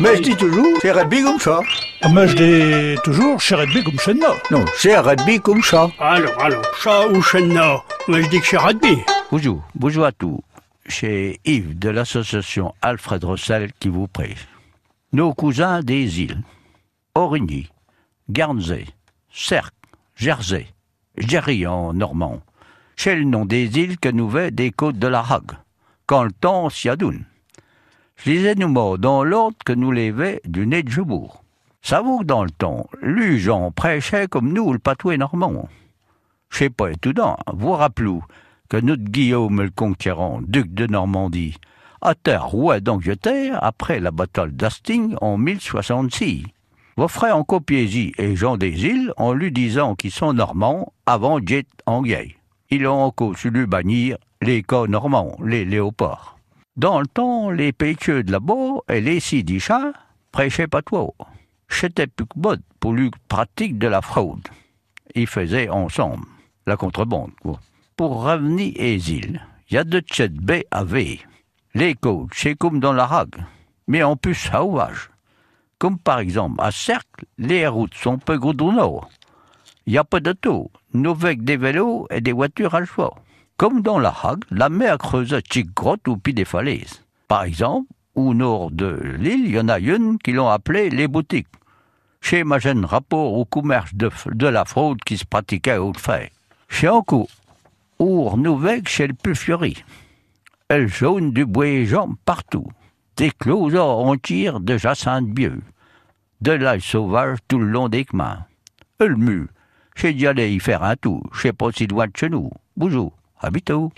Mais je dis toujours, c'est rugby comme ça. Ah, Mais je dis toujours, chez Redby comme chez nous. Non, c'est rugby comme ça. Alors, alors, chat ou chenna Moi, je dis que c'est rugby. Bonjour, bonjour à tous. C'est Yves de l'association Alfred Rossel qui vous prêche. Nos cousins des îles, Origny, Guernsey, Cercle, Jersey, Jerry en normand, c'est le nom des îles que nous veut des côtes de la Hague, quand le temps s'y adoune. Je nous morts dans l'ordre que nous les veut du nez de Jebourg. Savons que dans le temps, lui, Jean prêchait comme nous le patoué normand. Je sais pas étonnant, vous rappelez que notre Guillaume le Conquérant, duc de Normandie, a été roi d'Angleterre après la bataille d'Hastings en 1066. Vos frères en copiez-y et Jean des îles en lui disant qu'ils sont normands avant d'être anglais. Ils ont encore su lui bannir les cas normands, les léopards. Dans le temps, les pécheux de là-bas et les sidichat prêchaient pas trop. C'était plus que mode pour lui pratique de la fraude. Ils faisaient ensemble la contrebande. Pour revenir aux îles, il y a de baie à V. Les côtes, c'est comme dans la Hague, mais en plus sauvage. Comme par exemple à Cercle, les routes sont peu goudronnées. Il n'y a pas taux, nous avec des vélos et des voitures à choix. Comme dans la Hague, la mer creuse petites grottes au pied des falaises. Par exemple, au nord de l'île, il y en a une qui l'ont appelée les boutiques. Chez ma jeune rapport au commerce de, la fraude qui se pratiquait au fait. Chez Anco, Our Nouvelle chez le plus fleuri. Elle jaune du bois et jambes partout. Des closards entiers de jacinthe bieux. De l'ail sauvage tout le long des chemins. Le mu, j'ai dû aller y faire un tour. Je sais pas si loin de chez nous. Bonjour, à bientôt.